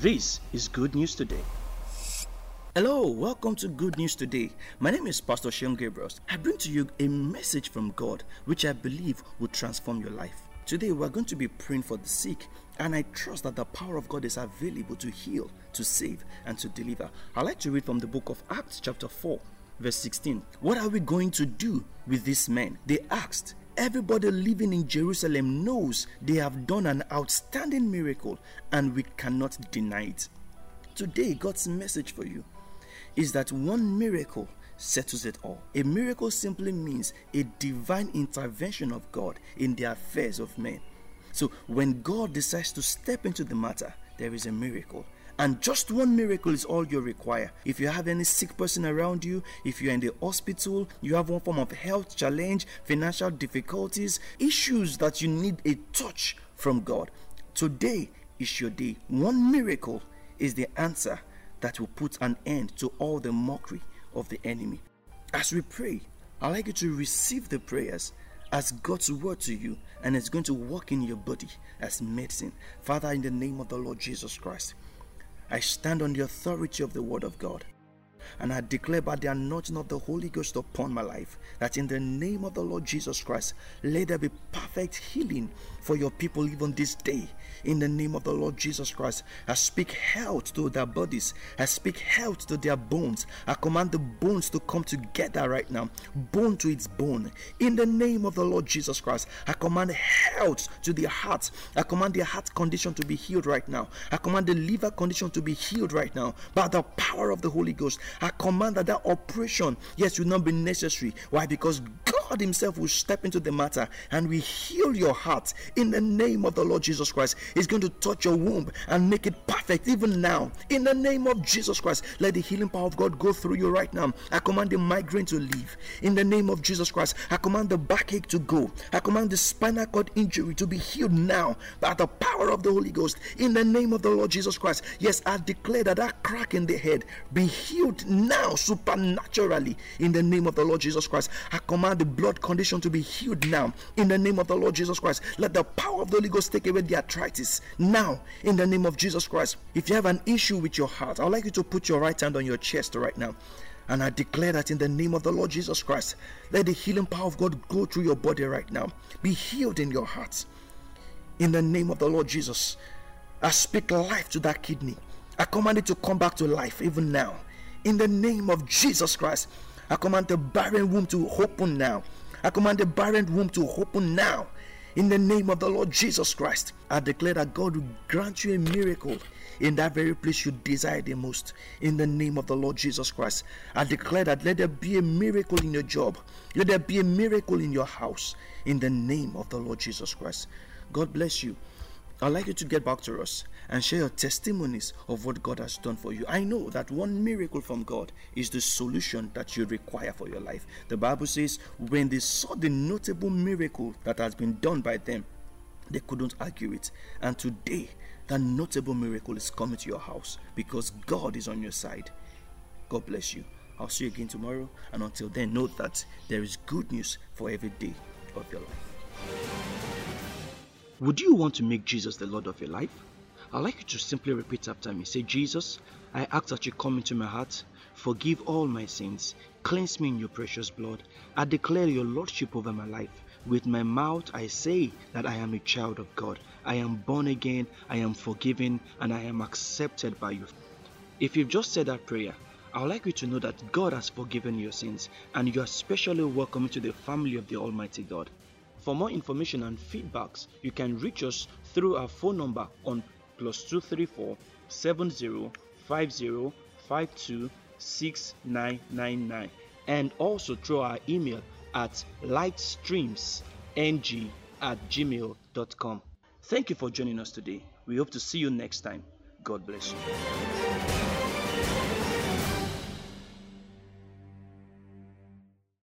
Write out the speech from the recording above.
This is Good News Today. Hello, welcome to Good News Today. My name is Pastor Seun Gabriel. I bring to you a message from God which I believe will transform your life. Today, we're going to be praying for the sick, and I trust that the power of God is available to heal, to save, and to deliver. I'd like to read from the book of Acts, chapter 4, verse 16. What are we going to do with these men? They asked. Everybody living in Jerusalem knows they have done an outstanding miracle, and we cannot deny it. Today, God's message for you is that one miracle settles it all. A miracle simply means a divine intervention of God in the affairs of men. So, when God decides to step into the matter, there is a miracle. And just one miracle is all you require. If you have any sick person around you, if you're in the hospital, you have one form of health challenge, financial difficulties, issues that you need a touch from God, today is your day. One miracle is the answer that will put an end to all the mockery of the enemy. As we pray, I'd like you to receive the prayers as God's word to you, and it's going to work in your body as medicine. Father, in the name of the Lord Jesus Christ, I stand on the authority of the Word of God. And I declare by the anointing of the Holy Ghost upon my life that in the name of the Lord Jesus Christ, let there be perfect healing for your people even this day. In the name of the Lord Jesus Christ, I speak health to their bodies, I speak health to their bones. I command the bones to come together right now, bone to its bone. In the name of the Lord Jesus Christ, I command health to their hearts. I command their heart condition to be healed right now. I command the liver condition to be healed right now by the power of the Holy Ghost. I command that that operation, yes, will not be necessary. Why? Because God Himself will step into the matter and we heal your heart in the name of the Lord Jesus Christ. He's going to touch your womb and make it perfect even now. In the name of Jesus Christ, let the healing power of God go through you right now. I command the migraine to leave. In the name of Jesus Christ, I command the backache to go. I command the spinal cord injury to be healed now by the power of the Holy Ghost. In the name of the Lord Jesus Christ, yes, I declare that that crack in the head be healed now supernaturally. In the name of the Lord Jesus Christ, I command the blood condition to be healed now. In the name of the Lord Jesus Christ, let the power of the Holy Ghost take away the arthritis now. In the name of Jesus Christ, if you have an issue with your heart, I'd like you to put your right hand on your chest right now. And I declare that in the name of the Lord Jesus Christ, let the healing power of God go through your body right now. Be healed in your heart. In the name of the Lord Jesus, I speak life to that kidney. I command it to come back to life even now. In the name of Jesus Christ, I command the barren womb to open now. I command the barren womb to open now. In the name of the Lord Jesus Christ, I declare that God will grant you a miracle in that very place you desire the most. In the name of the Lord Jesus Christ, I declare that let there be a miracle in your job, let there be a miracle in your house. In the name of the Lord Jesus Christ, God bless you. I'd like you to get back to us and share your testimonies of what God has done for you. I know that one miracle from God is the solution that you require for your life. The Bible says, when they saw the notable miracle that has been done by them, they couldn't argue it. And today, that notable miracle is coming to your house because God is on your side. God bless you. I'll see you again tomorrow. And until then, note that there is good news for every day of your life. Would you want to make Jesus the Lord of your life? I'd like you to simply repeat after me. Say, Jesus, I ask that you come into my heart, forgive all my sins, cleanse me in your precious blood. I declare your Lordship over my life. With my mouth, I say that I am a child of God. I am born again, I am forgiven, and I am accepted by you. If you've just said that prayer, I would like you to know that God has forgiven your sins and you are specially welcome into the family of the Almighty God. For more information and feedbacks, you can reach us through our phone number on plus 234 6999 and also through our email at lightstreamsng at gmail.com. Thank you for joining us today. We hope to see you next time. God bless you.